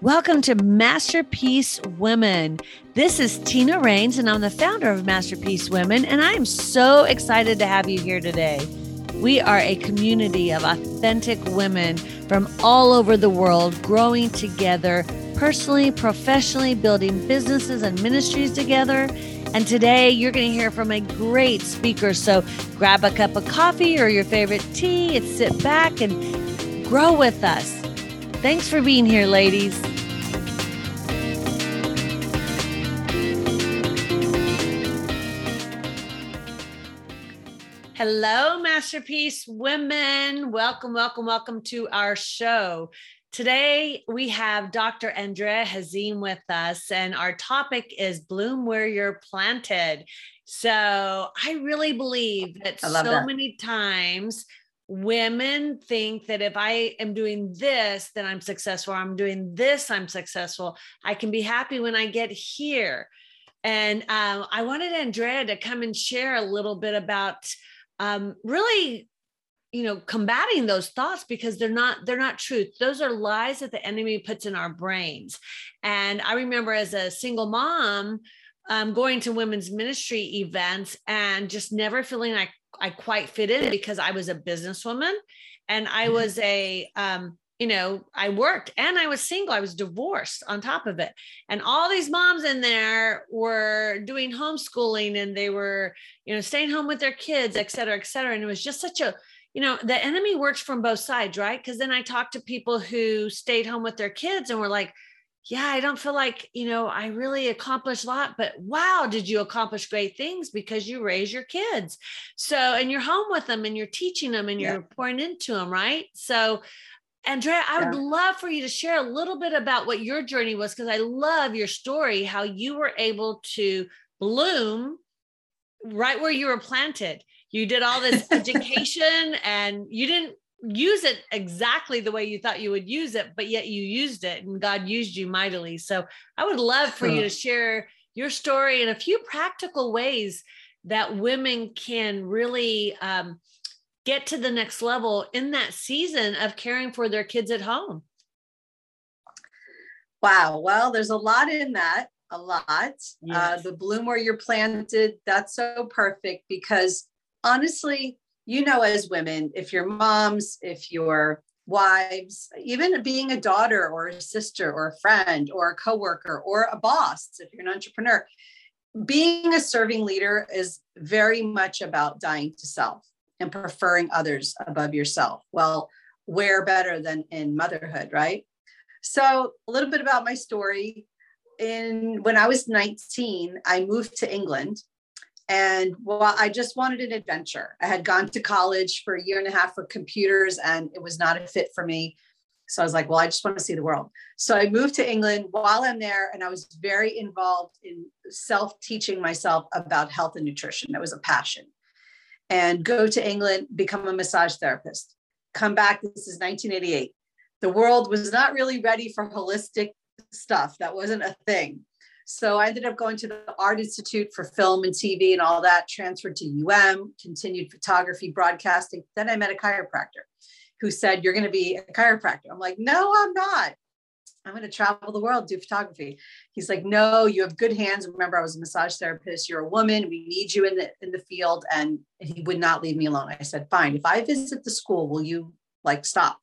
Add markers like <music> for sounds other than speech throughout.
Welcome to Masterpiece Women. This is Tina Rains, and I'm the founder of Masterpiece Women, and I am so excited to have you here today. We are a community of authentic women from all over the world growing together personally, professionally, building businesses and ministries together. And today you're going to hear from a great speaker. So grab a cup of coffee or your favorite tea and sit back and grow with us. Thanks for being here, ladies. Hello, Masterpiece Women. Welcome, welcome, welcome to our show. Today we have Dr. Andrea Hazim with us, and our topic is Bloom Where You're Planted. So I really believe that so that. many times women think that if I am doing this, then I'm successful. I'm doing this, I'm successful. I can be happy when I get here. And um, I wanted Andrea to come and share a little bit about um, really you know combating those thoughts because they're not they're not truth those are lies that the enemy puts in our brains and i remember as a single mom um, going to women's ministry events and just never feeling like i quite fit in because i was a businesswoman and i mm-hmm. was a um, you know, I worked and I was single. I was divorced on top of it. And all these moms in there were doing homeschooling and they were, you know, staying home with their kids, et cetera, et cetera. And it was just such a, you know, the enemy works from both sides, right? Because then I talked to people who stayed home with their kids and were like, yeah, I don't feel like, you know, I really accomplished a lot, but wow, did you accomplish great things because you raise your kids. So, and you're home with them and you're teaching them and you're pouring into them, right? So, Andrea, I would love for you to share a little bit about what your journey was because I love your story, how you were able to bloom right where you were planted. You did all this <laughs> education and you didn't use it exactly the way you thought you would use it, but yet you used it and God used you mightily. So I would love for you to share your story in a few practical ways that women can really um, get to the next level in that season of caring for their kids at home? Wow. Well, there's a lot in that, a lot. Uh, yes. Uh, the bloom where you're planted, that's so perfect because honestly, you know, as women, if you're moms, if you're wives, even being a daughter or a sister or a friend or a coworker or a boss, if you're an entrepreneur, being a serving leader is very much about dying to self and preferring others above yourself. Well, where better than in motherhood, right? So, a little bit about my story. In when I was 19, I moved to England and well, I just wanted an adventure. I had gone to college for a year and a half for computers and it was not a fit for me. So I was like, well, I just want to see the world. So I moved to England while I'm there and I was very involved in self teaching myself about health and nutrition. That was a passion and go to England, become a massage therapist. Come back, this is 1988. The world was not really ready for holistic stuff. That wasn't a thing. So I ended up going to the Art Institute for Film and TV and all that, transferred to UM, continued photography, broadcasting. Then I met a chiropractor who said, You're going to be a chiropractor. I'm like, No, I'm not. I'm going to travel the world, do photography. He's like, no, you have good hands. Remember, I was a massage therapist. You're a woman. We need you in the in the field. And he would not leave me alone. I said, fine. If I visit the school, will you like stop?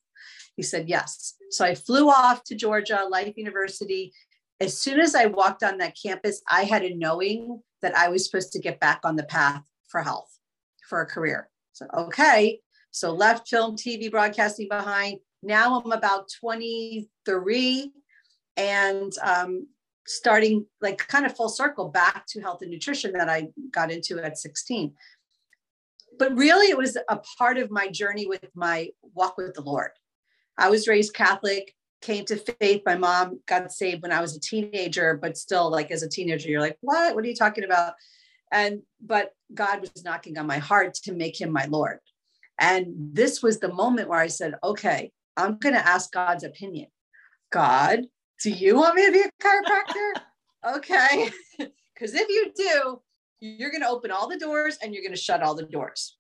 He said, yes. So I flew off to Georgia, Life University. As soon as I walked on that campus, I had a knowing that I was supposed to get back on the path for health, for a career. So, okay. So left film, TV, broadcasting behind, now I'm about 23 and um, starting like kind of full circle back to health and nutrition that I got into at 16. But really, it was a part of my journey with my walk with the Lord. I was raised Catholic, came to faith. My mom got saved when I was a teenager, but still, like as a teenager, you're like, what? What are you talking about? And, but God was knocking on my heart to make him my Lord. And this was the moment where I said, okay, I'm going to ask God's opinion. God, do you want me to be a chiropractor? <laughs> okay. <laughs> Because if you do, you're going to open all the doors and you're going to shut all the doors.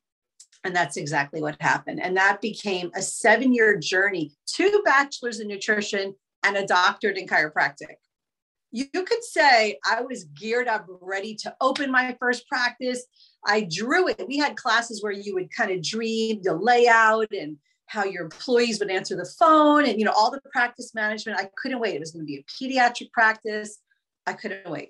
And that's exactly what happened. And that became a seven year journey, two bachelors in nutrition and a doctorate in chiropractic. You, could say I was geared up, ready to open my first practice. I drew it. We had classes where you would kind of dream the layout and how your employees would answer the phone and you know all the practice management. I couldn't wait. It was going to be a pediatric practice. I couldn't wait.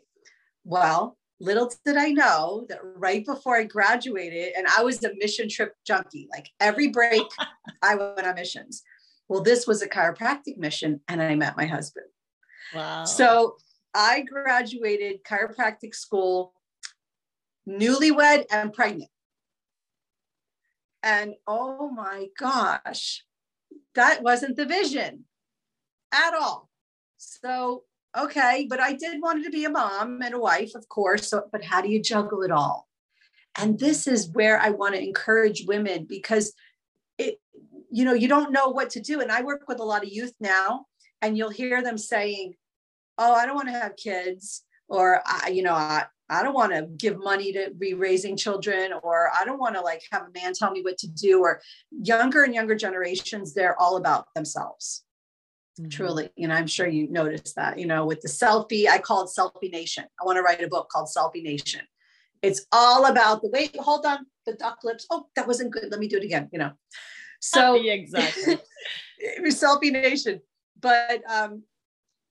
Well, little did I know that right before I graduated, and I was a mission trip junkie, like every break <laughs> I went on missions. Well, this was a chiropractic mission, and I met my husband. Wow. So I graduated chiropractic school newlywed and pregnant. And oh my gosh, that wasn't the vision at all. So, okay, but I did want to be a mom and a wife, of course. So, but how do you juggle it all? And this is where I want to encourage women because it, you know, you don't know what to do. And I work with a lot of youth now, and you'll hear them saying, Oh, I don't want to have kids, or, you know, I, I don't want to give money to be raising children, or I don't want to like have a man tell me what to do, or younger and younger generations, they're all about themselves. Mm-hmm. Truly. You know, I'm sure you noticed that, you know, with the selfie, I call it Selfie Nation. I want to write a book called Selfie Nation. It's all about the wait, hold on, the duck lips. Oh, that wasn't good. Let me do it again, you know. So <laughs> exactly. it was <laughs> Selfie Nation. But um,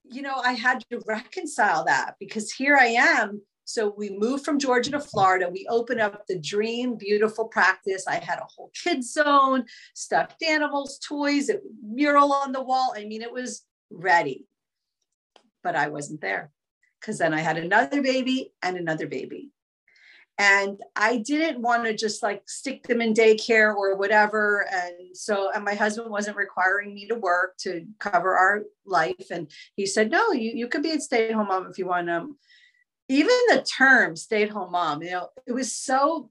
you know, I had to reconcile that because here I am so we moved from Georgia to Florida. We opened up the dream, beautiful practice. I had a whole kids zone, stuffed animals, toys, a mural on the wall. I mean, it was ready, but I wasn't there because then I had another baby and another baby. And I didn't want to just like stick them in daycare or whatever. And so, and my husband wasn't requiring me to work to cover our life. And he said, no, you, you could be a stay at home mom if you want to even the term stay at home mom, you know, it was so,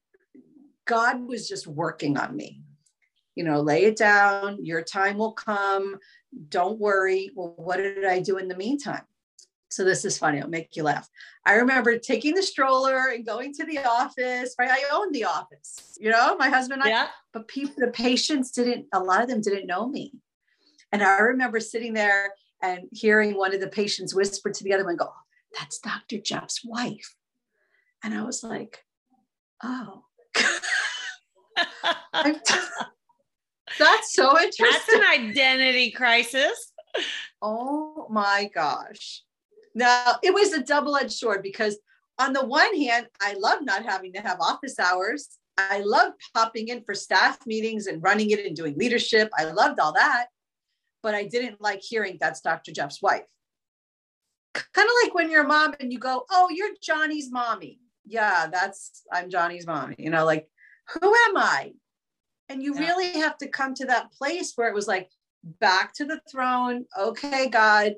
God was just working on me. You know, lay it down, your time will come. Don't worry. Well, what did I do in the meantime? So this is funny. It'll make you laugh. I remember taking the stroller and going to the office. Right, I owned the office. You know, my husband. And yeah. I, but people, the patients didn't. A lot of them didn't know me, and I remember sitting there and hearing one of the patients whisper to the other one, "Go, that's Dr. Jeff's wife. And I was like, oh. <laughs> that's so interesting. That's an identity crisis. Oh my gosh. Now, it was a double edged sword because, on the one hand, I love not having to have office hours. I love popping in for staff meetings and running it and doing leadership. I loved all that. But I didn't like hearing that's Dr. Jeff's wife kind of like when you're a mom and you go, Oh, you're Johnny's mommy. Yeah, that's, I'm Johnny's mommy. You know, like, who am I? And you yeah. really have to come to that place where it was like, back to the throne. Okay, God,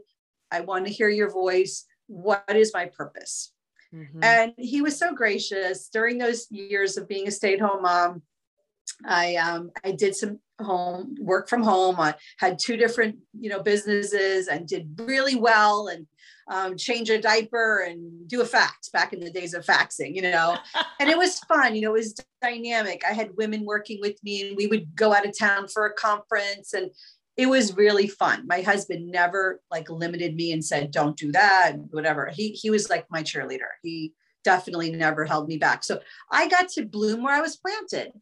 I want to hear your voice. What is my purpose? Mm-hmm. And he was so gracious during those years of being a stay at home mom. I um, I did some home work from home. I had two different you know businesses and did really well and um, change a diaper and do a fax back in the days of faxing, you know. <laughs> and it was fun, you know, it was dynamic. I had women working with me and we would go out of town for a conference and it was really fun. My husband never like limited me and said, don't do that, whatever. He he was like my cheerleader. He definitely never held me back. So I got to bloom where I was planted.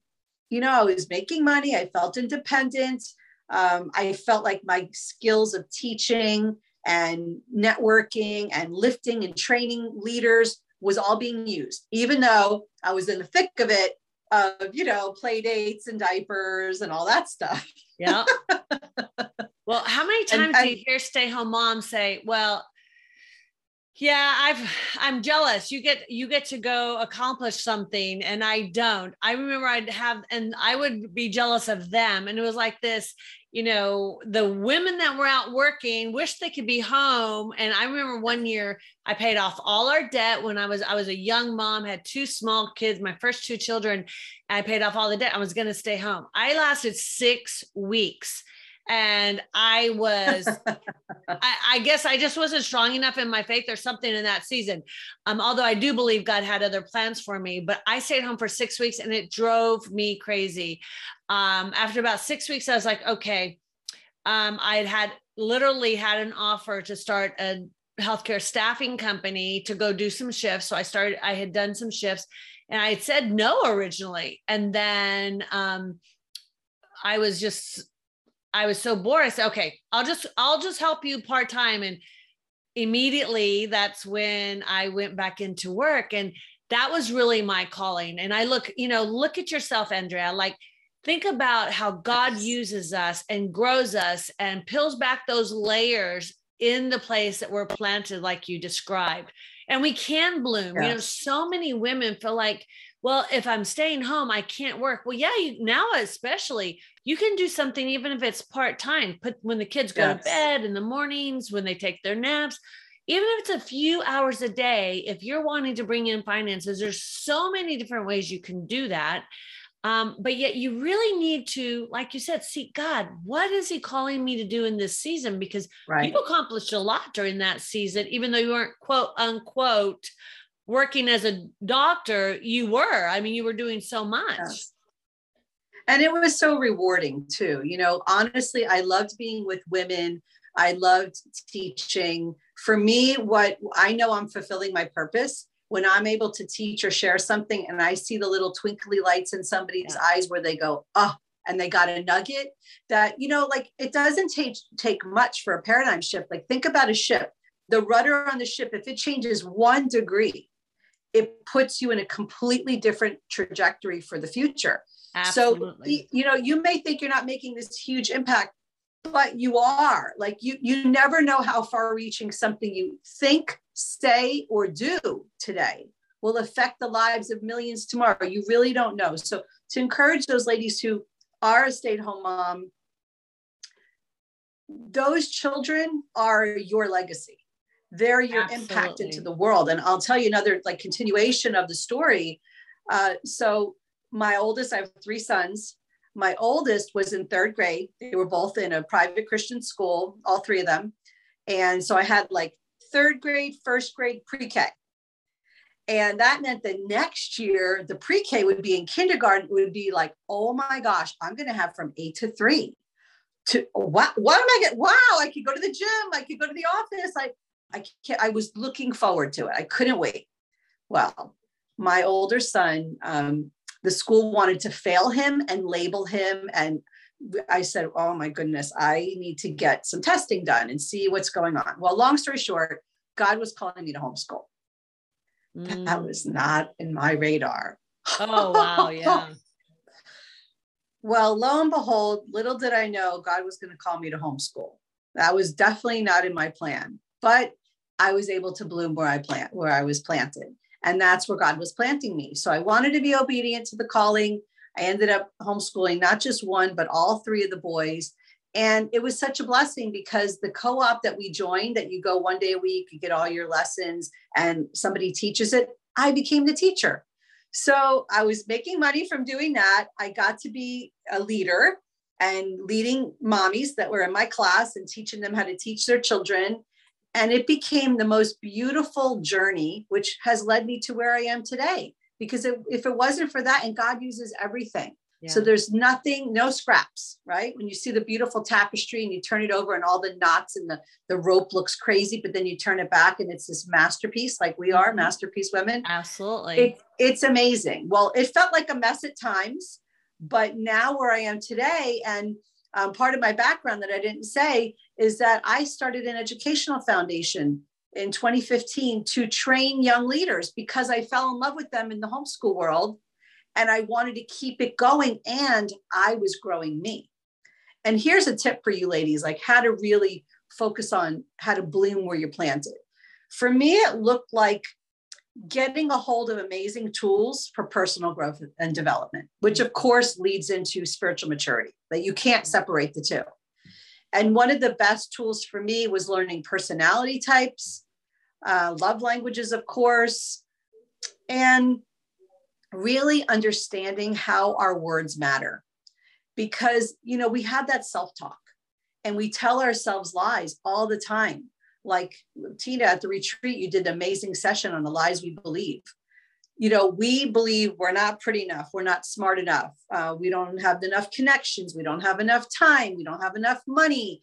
You know, I was making money, I felt independent. Um, I felt like my skills of teaching and networking and lifting and training leaders was all being used, even though I was in the thick of it of, you know, play dates and diapers and all that stuff. Yeah. <laughs> well, how many times and, do you hear stay home moms say, well, yeah i've i'm jealous you get you get to go accomplish something and i don't i remember i'd have and i would be jealous of them and it was like this you know, the women that were out working wish they could be home. And I remember one year I paid off all our debt when I was I was a young mom, had two small kids, my first two children. I paid off all the debt. I was going to stay home. I lasted six weeks and I was, <laughs> I, I, guess I just wasn't strong enough in my faith or something in that season. Um, although I do believe God had other plans for me, but I stayed home for six weeks and it drove me crazy. Um, after about six weeks, I was like, okay, um, I had had literally had an offer to start a healthcare staffing company to go do some shifts. So I started, I had done some shifts and I had said no originally. And then um, I was just, I was so bored. I said, okay, I'll just, I'll just help you part time. And immediately that's when I went back into work. And that was really my calling. And I look, you know, look at yourself, Andrea, like, think about how God uses us and grows us and peels back those layers in the place that we're planted, like you described. And we can bloom. Yes. You know, so many women feel like, well, if I'm staying home, I can't work. Well, yeah, you, now especially, you can do something even if it's part time. Put when the kids go yes. to bed in the mornings, when they take their naps, even if it's a few hours a day. If you're wanting to bring in finances, there's so many different ways you can do that. Um, but yet you really need to, like you said, seek God. What is He calling me to do in this season? Because right. you accomplished a lot during that season, even though you weren't quote unquote working as a doctor. You were. I mean, you were doing so much. Yes. And it was so rewarding too. You know, honestly, I loved being with women. I loved teaching. For me, what I know I'm fulfilling my purpose when I'm able to teach or share something and I see the little twinkly lights in somebody's yeah. eyes where they go, oh, and they got a nugget that, you know, like it doesn't take, take much for a paradigm shift. Like think about a ship, the rudder on the ship, if it changes one degree, it puts you in a completely different trajectory for the future. Absolutely. So, you know, you may think you're not making this huge impact, but you are. Like you you never know how far reaching something you think say or do today will affect the lives of millions tomorrow. You really don't know. So to encourage those ladies who are a stay-at-home mom those children are your legacy. They're your Absolutely. impact into the world. And i'll tell you another like continuation of the story. Uh, so my oldest i have three sons my oldest was in third grade. They were both in a private Christian school, all three of them. And so I had like third grade, first grade, pre K. And that meant the next year, the pre K would be in kindergarten, It would be like, oh my gosh, I'm going to have from eight to three. To what? What am I getting? Wow, I could go to the gym. I could go to the office. I, I, can't, I was looking forward to it. I couldn't wait. Well, my older son um, the school wanted to fail him and label him and I said, Oh my goodness, I need to get some testing done and see what's going on. Well, long story short, God was calling me to homeschool. Mm. That was not in my radar. Oh, wow. Yeah. <laughs> well, lo and behold, little did I know God was going to call me to homeschool. That was definitely not in my plan, but I was able to bloom where I plant, where I was planted. And that's where God was planting me. So I wanted to be obedient to the calling. I ended up homeschooling not just one, but all three of the boys. And it was such a blessing because the co op that we joined, that you go one day a week, you get all your lessons, and somebody teaches it, I became the teacher. So I was making money from doing that. I got to be a leader and leading mommies that were in my class and teaching them how to teach their children and it became the most beautiful journey, which has led me to where I am today. Because it, if it wasn't for that, and God uses everything. Yeah. So there's nothing, no scraps, right? When you see the beautiful tapestry and you turn it over and all the knots and the, the rope looks crazy, but then you turn it back and it's this masterpiece, like we are mm-hmm. masterpiece women. Absolutely. It, it's amazing. Well, it felt like a mess at times, but now where I am today, and um, part of my background that I didn't say is that I started an educational foundation in 2015 to train young leaders because I fell in love with them in the homeschool world and I wanted to keep it going and I was growing me. And here's a tip for you ladies like how to really focus on how to bloom where you're planted. For me, it looked like getting a hold of amazing tools for personal growth and development, which of course leads into spiritual maturity, that you can't separate the two. And one of the best tools for me was learning personality types, uh, love languages, of course, and really understanding how our words matter. Because, you know, we have that self talk and we tell ourselves lies all the time like Tina at the retreat, you did an amazing session on the lies we believe. You know, we believe we're not pretty enough, we're not smart enough, uh, we don't have enough connections, we don't have enough time, we don't have enough money,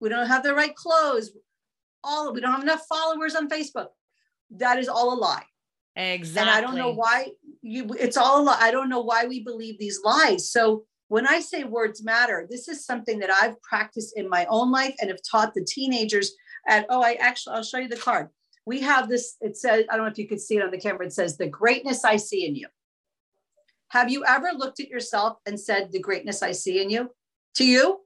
we don't have the right clothes, all we don't have enough followers on Facebook. That is all a lie. Exactly. And I don't know why you it's all a lie. I don't know why we believe these lies. So when I say words matter, this is something that I've practiced in my own life and have taught the teenagers at oh, I actually I'll show you the card. We have this, it says, I don't know if you could see it on the camera, it says the greatness I see in you. Have you ever looked at yourself and said the greatness I see in you to you?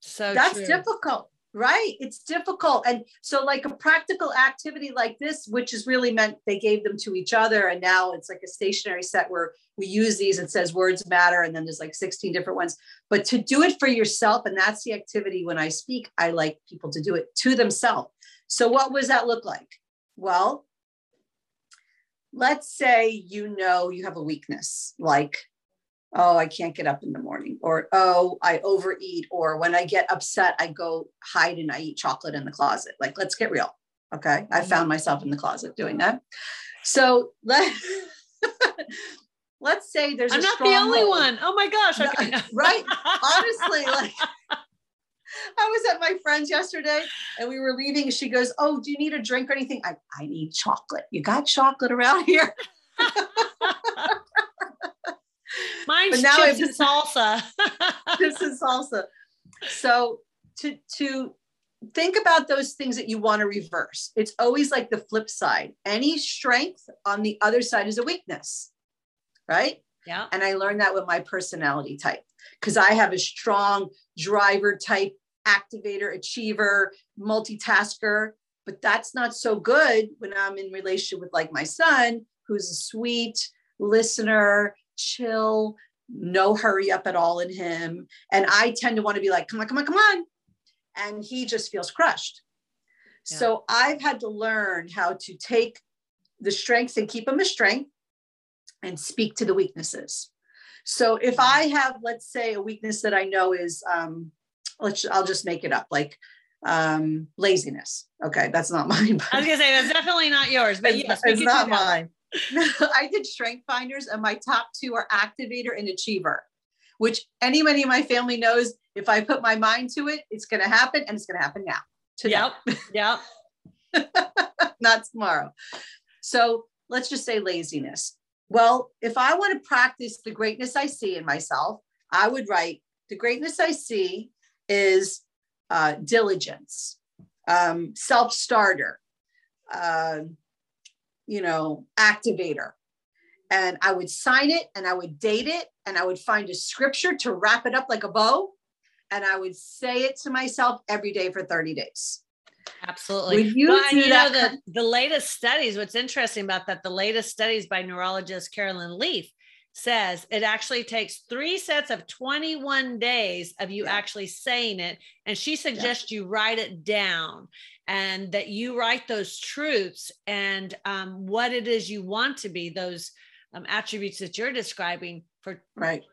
So that's true. difficult right it's difficult and so like a practical activity like this which is really meant they gave them to each other and now it's like a stationary set where we use these it says words matter and then there's like 16 different ones but to do it for yourself and that's the activity when i speak i like people to do it to themselves so what does that look like well let's say you know you have a weakness like oh, I can't get up in the morning, or oh, I overeat, or when I get upset, I go hide and I eat chocolate in the closet. Like, let's get real. Okay. I mm-hmm. found myself in the closet doing that. So let <laughs> let's say there's I'm not the only one. Oh my gosh. Okay. right. <laughs> Honestly, like I was at my friend's yesterday and we were leaving. She goes, Oh, do you need a drink or anything? I, I need chocolate. You got chocolate around here? <laughs> Mine's but now chips and salsa. <laughs> chips and salsa. So to to think about those things that you want to reverse. It's always like the flip side. Any strength on the other side is a weakness, right? Yeah. And I learned that with my personality type because I have a strong driver type, activator, achiever, multitasker. But that's not so good when I'm in relationship with like my son, who's a sweet listener, chill, no hurry up at all in him. And I tend to want to be like, come on, come on, come on. And he just feels crushed. Yeah. So I've had to learn how to take the strengths and keep them a strength and speak to the weaknesses. So if I have, let's say, a weakness that I know is, um, let's, I'll just make it up, like um, laziness. Okay, that's not <laughs> mine. But I was gonna say that's definitely not yours, but yes, it's not mine. <laughs> I did strength finders, and my top two are activator and achiever, which anybody in my family knows if I put my mind to it, it's going to happen and it's going to happen now. Today. Yep. Yep. <laughs> Not tomorrow. So let's just say laziness. Well, if I want to practice the greatness I see in myself, I would write the greatness I see is uh, diligence, um, self starter, uh, you know, activator. And I would sign it and I would date it and I would find a scripture to wrap it up like a bow. And I would say it to myself every day for 30 days. Absolutely. You well, and you know, the, the latest studies, what's interesting about that, the latest studies by neurologist Carolyn Leaf says it actually takes three sets of 21 days of you yeah. actually saying it. And she suggests yeah. you write it down and that you write those truths and um, what it is you want to be, those um, attributes that you're describing for right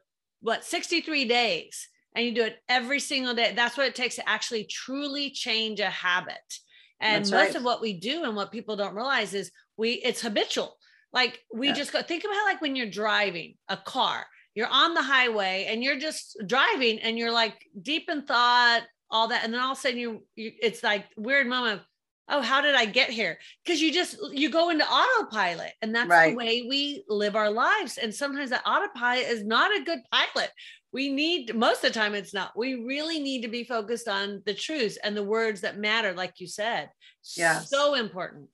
what 63 days and you do it every single day that's what it takes to actually truly change a habit and that's most right. of what we do and what people don't realize is we it's habitual like we yeah. just go think about like when you're driving a car you're on the highway and you're just driving and you're like deep in thought all that and then all of a sudden you, you it's like weird moment of, oh how did i get here? Because you just you go into autopilot and that's right. the way we live our lives and sometimes that autopilot is not a good pilot. We need most of the time it's not. We really need to be focused on the truths and the words that matter like you said. Yeah so important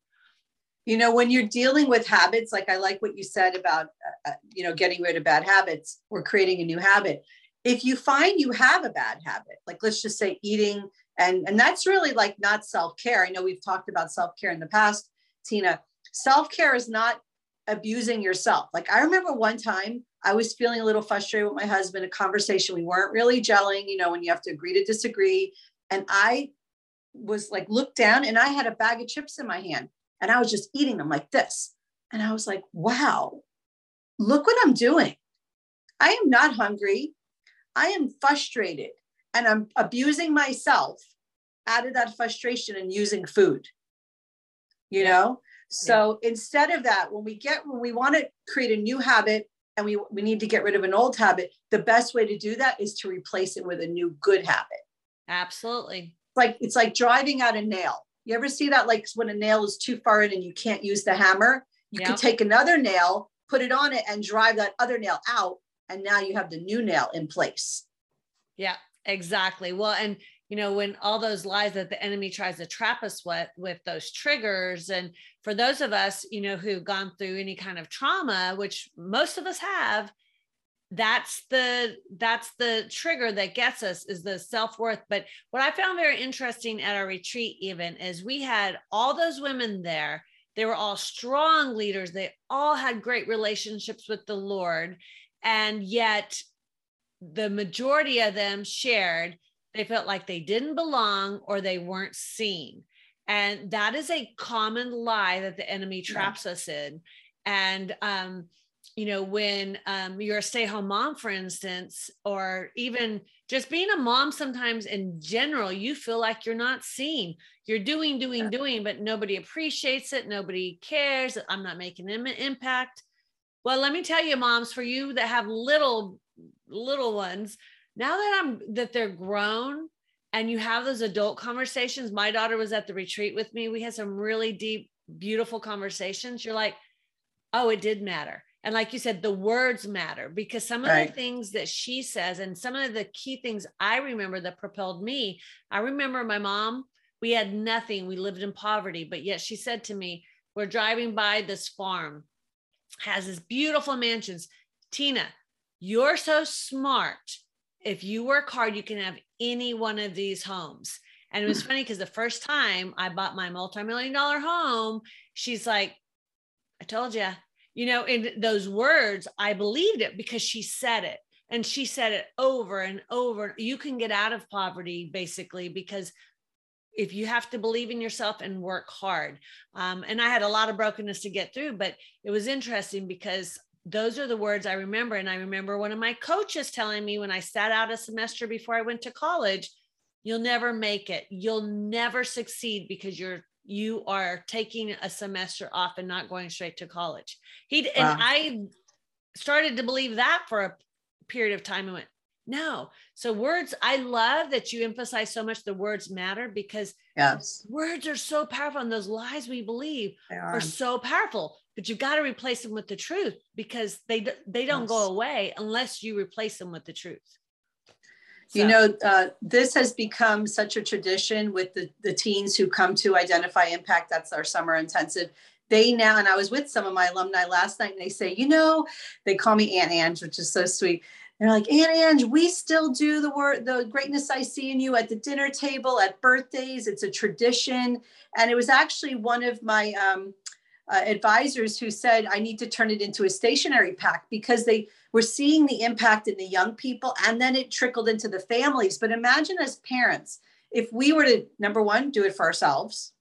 you know when you're dealing with habits like i like what you said about uh, uh you know getting rid of bad habits or creating a new habit if you find you have a bad habit, like let's just say eating, and, and that's really like not self care. I know we've talked about self care in the past, Tina. Self care is not abusing yourself. Like I remember one time I was feeling a little frustrated with my husband, a conversation we weren't really gelling, you know, when you have to agree to disagree. And I was like, looked down and I had a bag of chips in my hand and I was just eating them like this. And I was like, wow, look what I'm doing. I am not hungry. I am frustrated and I'm abusing myself out of that frustration and using food. You know? So yeah. instead of that, when we get when we want to create a new habit and we, we need to get rid of an old habit, the best way to do that is to replace it with a new good habit. Absolutely. Like it's like driving out a nail. You ever see that? Like when a nail is too far in and you can't use the hammer, you yep. can take another nail, put it on it, and drive that other nail out. And now you have the new nail in place. Yeah, exactly. Well, and you know when all those lies that the enemy tries to trap us with with those triggers and for those of us you know who've gone through any kind of trauma which most of us have that's the that's the trigger that gets us is the self-worth but what i found very interesting at our retreat even is we had all those women there they were all strong leaders they all had great relationships with the lord and yet the majority of them shared they felt like they didn't belong or they weren't seen. And that is a common lie that the enemy traps yeah. us in. And, um, you know, when um, you're a stay home mom, for instance, or even just being a mom, sometimes in general, you feel like you're not seen. You're doing, doing, doing, but nobody appreciates it. Nobody cares. I'm not making an impact. Well, let me tell you, moms, for you that have little, little ones, now that I'm that they're grown and you have those adult conversations. My daughter was at the retreat with me. We had some really deep, beautiful conversations. You're like, oh, it did matter. And like you said, the words matter because some of right. the things that she says and some of the key things I remember that propelled me. I remember my mom, we had nothing. We lived in poverty, but yet she said to me, We're driving by this farm, has this beautiful mansions. Tina, you're so smart if you work hard, you can have any one of these homes. And it was hmm. funny because the first time I bought my multi-million dollar home, she's like, I told you, you know, in those words, I believed it because she said it. And she said it over and over. You can get out of poverty basically because if you have to believe in yourself and work hard. Um, and I had a lot of brokenness to get through, but it was interesting because those are the words I remember. And I remember one of my coaches telling me when I sat out a semester before I went to college, you'll never make it. You'll never succeed because you're you are taking a semester off and not going straight to college. He wow. and I started to believe that for a period of time and went, no. So words, I love that you emphasize so much the words matter because yes, words are so powerful and those lies we believe are. are so powerful but you've got to replace them with the truth because they they don't yes. go away unless you replace them with the truth so. you know uh, this has become such a tradition with the, the teens who come to identify impact that's our summer intensive they now and i was with some of my alumni last night and they say you know they call me aunt ange which is so sweet they're like, Aunt Ange, we still do the word, the greatness I see in you at the dinner table, at birthdays. It's a tradition. And it was actually one of my um, uh, advisors who said I need to turn it into a stationary pack because they were seeing the impact in the young people and then it trickled into the families. But imagine as parents, if we were to number one, do it for ourselves.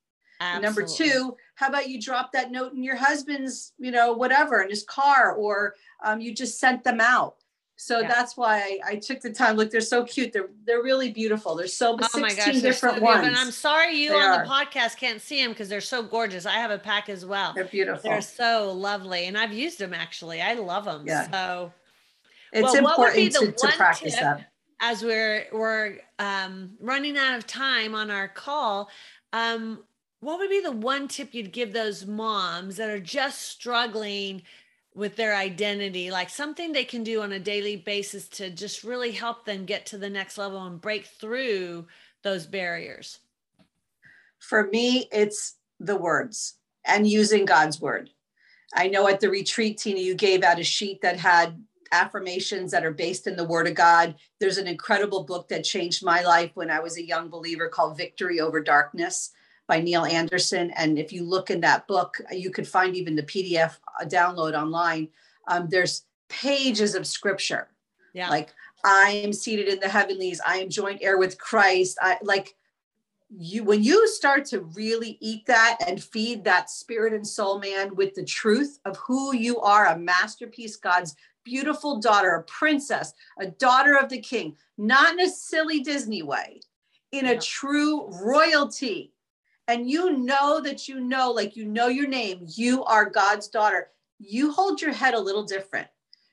Number two, how about you drop that note in your husband's, you know, whatever in his car, or um, you just sent them out. So yeah. that's why I, I, took the time. Look, they're so cute. They're they're really beautiful. There's so oh 16 gosh, different so ones. And I'm sorry you they on are. the podcast can't see them because they're so gorgeous. I have a pack as well. They're beautiful. They're so lovely, and I've used them actually. I love them. Yeah. So it's well, important to, to practice that. As we're we're um, running out of time on our call, um, what would be the one tip you'd give those moms that are just struggling? With their identity, like something they can do on a daily basis to just really help them get to the next level and break through those barriers? For me, it's the words and using God's word. I know at the retreat, Tina, you gave out a sheet that had affirmations that are based in the word of God. There's an incredible book that changed my life when I was a young believer called Victory Over Darkness by Neil Anderson. And if you look in that book, you could find even the PDF uh, download online. Um, there's pages of scripture. Yeah. Like I am seated in the heavenlies. I am joint heir with Christ. I like you when you start to really eat that and feed that spirit and soul man with the truth of who you are, a masterpiece, God's beautiful daughter, a princess, a daughter of the king, not in a silly Disney way, in yeah. a true royalty and you know that you know, like you know your name, you are God's daughter, you hold your head a little different.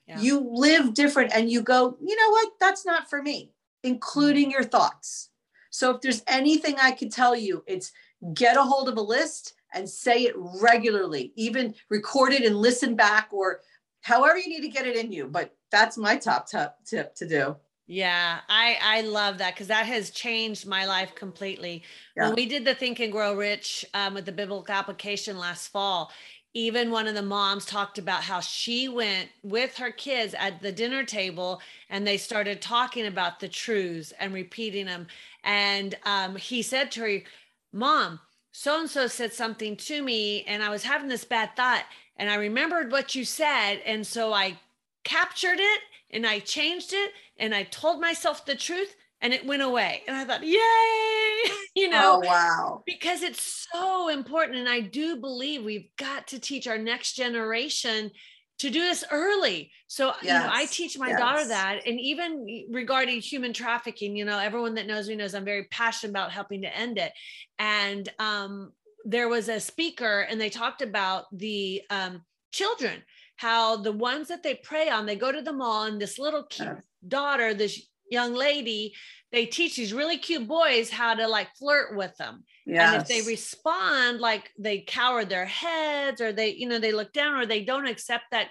Yeah. You live different and you go, you know what? That's not for me, including your thoughts. So if there's anything I could tell you, it's get a hold of a list and say it regularly, even record it and listen back or however you need to get it in you. But that's my top tip, tip to do. Yeah, I I love that because that has changed my life completely. Yeah. When we did the Think and Grow Rich um, with the biblical application last fall, even one of the moms talked about how she went with her kids at the dinner table and they started talking about the truths and repeating them. And um, he said to her, "Mom, so and so said something to me, and I was having this bad thought, and I remembered what you said, and so I captured it." and I changed it and I told myself the truth and it went away. And I thought, yay, <laughs> you know, oh, wow. Because it's so important. And I do believe we've got to teach our next generation to do this early. So, yes. you know, I teach my yes. daughter that. And even regarding human trafficking, you know, everyone that knows me knows I'm very passionate about helping to end it. And um, there was a speaker and they talked about the um, children how the ones that they prey on, they go to the mall and this little cute daughter, this young lady, they teach these really cute boys how to like flirt with them. Yes. And if they respond like they cower their heads or they, you know, they look down or they don't accept that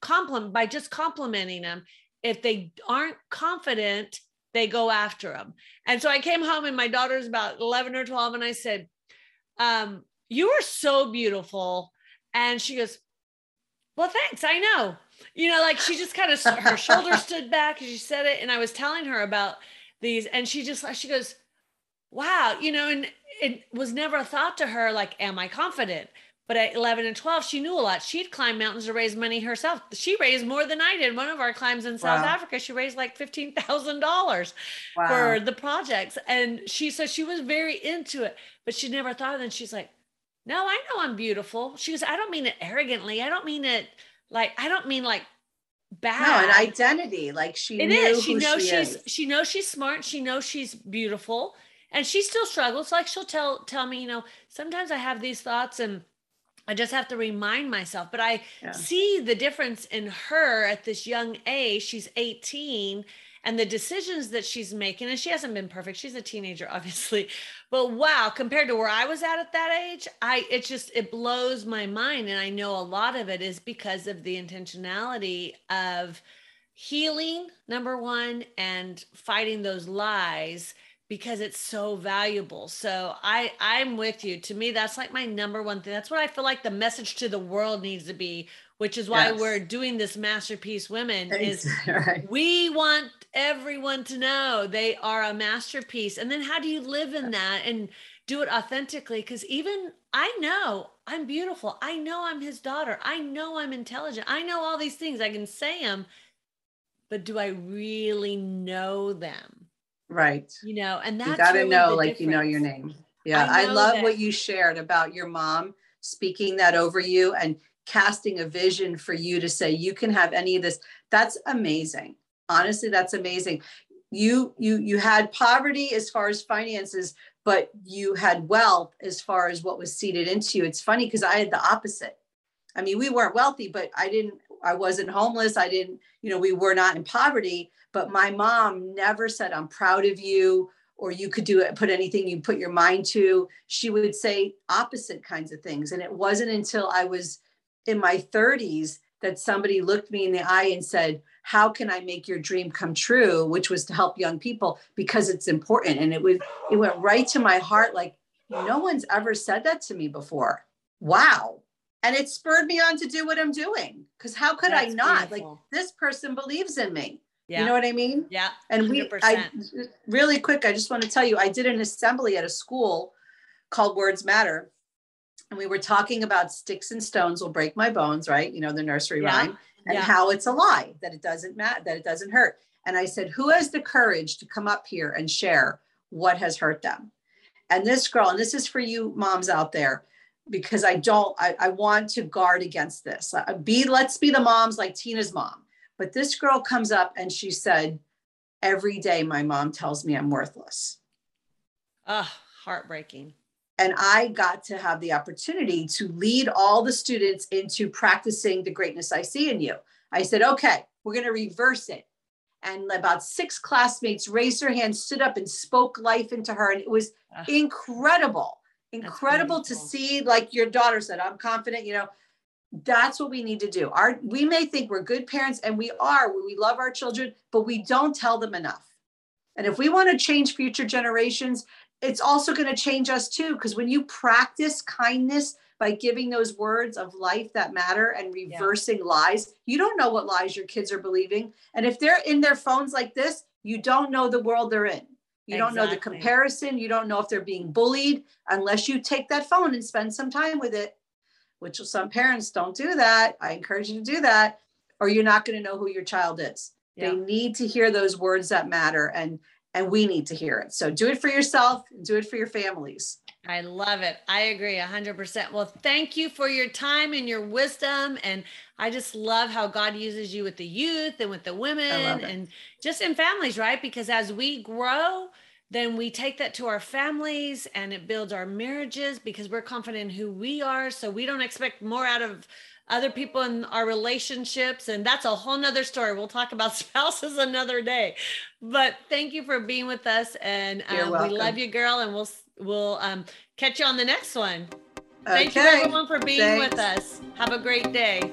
compliment by just complimenting them, if they aren't confident, they go after them. And so I came home and my daughter's about 11 or 12 and I said, um, you are so beautiful. And she goes, well, thanks. I know. You know, like she just kind of her shoulders <laughs> stood back as she said it, and I was telling her about these, and she just she goes, "Wow," you know, and it was never a thought to her like, "Am I confident?" But at 11 and 12, she knew a lot. She'd climb mountains to raise money herself. She raised more than I did. One of our climbs in South wow. Africa, she raised like $15,000 wow. for the projects. And she said she was very into it, but she never thought of it. And she's like, no, I know I'm beautiful. She goes, I don't mean it arrogantly. I don't mean it like, I don't mean like bad. No, an identity. Like she it is. She knows she she's, is. she knows she's smart. She knows she's beautiful and she still struggles. Like she'll tell, tell me, you know, sometimes I have these thoughts and I just have to remind myself, but I yeah. see the difference in her at this young age. She's 18 and the decisions that she's making and she hasn't been perfect she's a teenager <laughs> obviously but wow compared to where i was at at that age i it just it blows my mind and i know a lot of it is because of the intentionality of healing number one and fighting those lies because it's so valuable. So I I'm with you. To me that's like my number one thing. That's what I feel like the message to the world needs to be, which is why yes. we're doing this masterpiece women is <laughs> right. we want everyone to know they are a masterpiece. And then how do you live in that and do it authentically? Because even I know I'm beautiful. I know I'm his daughter. I know I'm intelligent. I know all these things. I can say them, but do I really know them? Right. You know, and that's you got to really know, like difference. you know your name. Yeah, I, I love that. what you shared about your mom speaking that over you and casting a vision for you to say you can have any of this. That's amazing honestly that's amazing. You you you had poverty as far as finances but you had wealth as far as what was seeded into you. It's funny because i had the opposite. I mean we weren't wealthy but i didn't i wasn't homeless. I didn't you know we were not in poverty but my mom never said i'm proud of you or you could do it put anything you put your mind to. She would say opposite kinds of things. And it wasn't until i was in my 30s that somebody looked me in the eye and said how can I make your dream come true, which was to help young people because it's important. And it was it went right to my heart like no one's ever said that to me before. Wow. And it spurred me on to do what I'm doing. Because how could That's I not? Beautiful. Like this person believes in me. Yeah. You know what I mean? Yeah. And 100%. we I really quick, I just want to tell you, I did an assembly at a school called Words Matter. And we were talking about sticks and stones will break my bones, right? You know, the nursery yeah. rhyme and yeah. how it's a lie that it doesn't matter that it doesn't hurt. And i said who has the courage to come up here and share what has hurt them? And this girl and this is for you moms out there because i don't i, I want to guard against this. Uh, be let's be the moms like tina's mom. But this girl comes up and she said every day my mom tells me i'm worthless. Ah oh, heartbreaking and I got to have the opportunity to lead all the students into practicing the greatness I see in you. I said, okay, we're going to reverse it. And about six classmates raised their hands, stood up, and spoke life into her. And it was uh, incredible, incredible to see, like your daughter said, I'm confident, you know. That's what we need to do. Our we may think we're good parents, and we are. We love our children, but we don't tell them enough. And if we want to change future generations, it's also going to change us too. Because when you practice kindness by giving those words of life that matter and reversing yeah. lies, you don't know what lies your kids are believing. And if they're in their phones like this, you don't know the world they're in. You exactly. don't know the comparison. You don't know if they're being bullied unless you take that phone and spend some time with it, which some parents don't do that. I encourage you to do that, or you're not going to know who your child is. Yeah. They need to hear those words that matter. And and we need to hear it. So do it for yourself do it for your families. I love it. I agree 100%. Well, thank you for your time and your wisdom. And I just love how God uses you with the youth and with the women and just in families, right? Because as we grow, then we take that to our families and it builds our marriages because we're confident in who we are. So we don't expect more out of other people in our relationships and that's a whole nother story. We'll talk about <laughs> spouses another day. But thank you for being with us and um, we love you girl and we'll we'll um, catch you on the next one. Thank you everyone for being Thanks. with us. Have a great day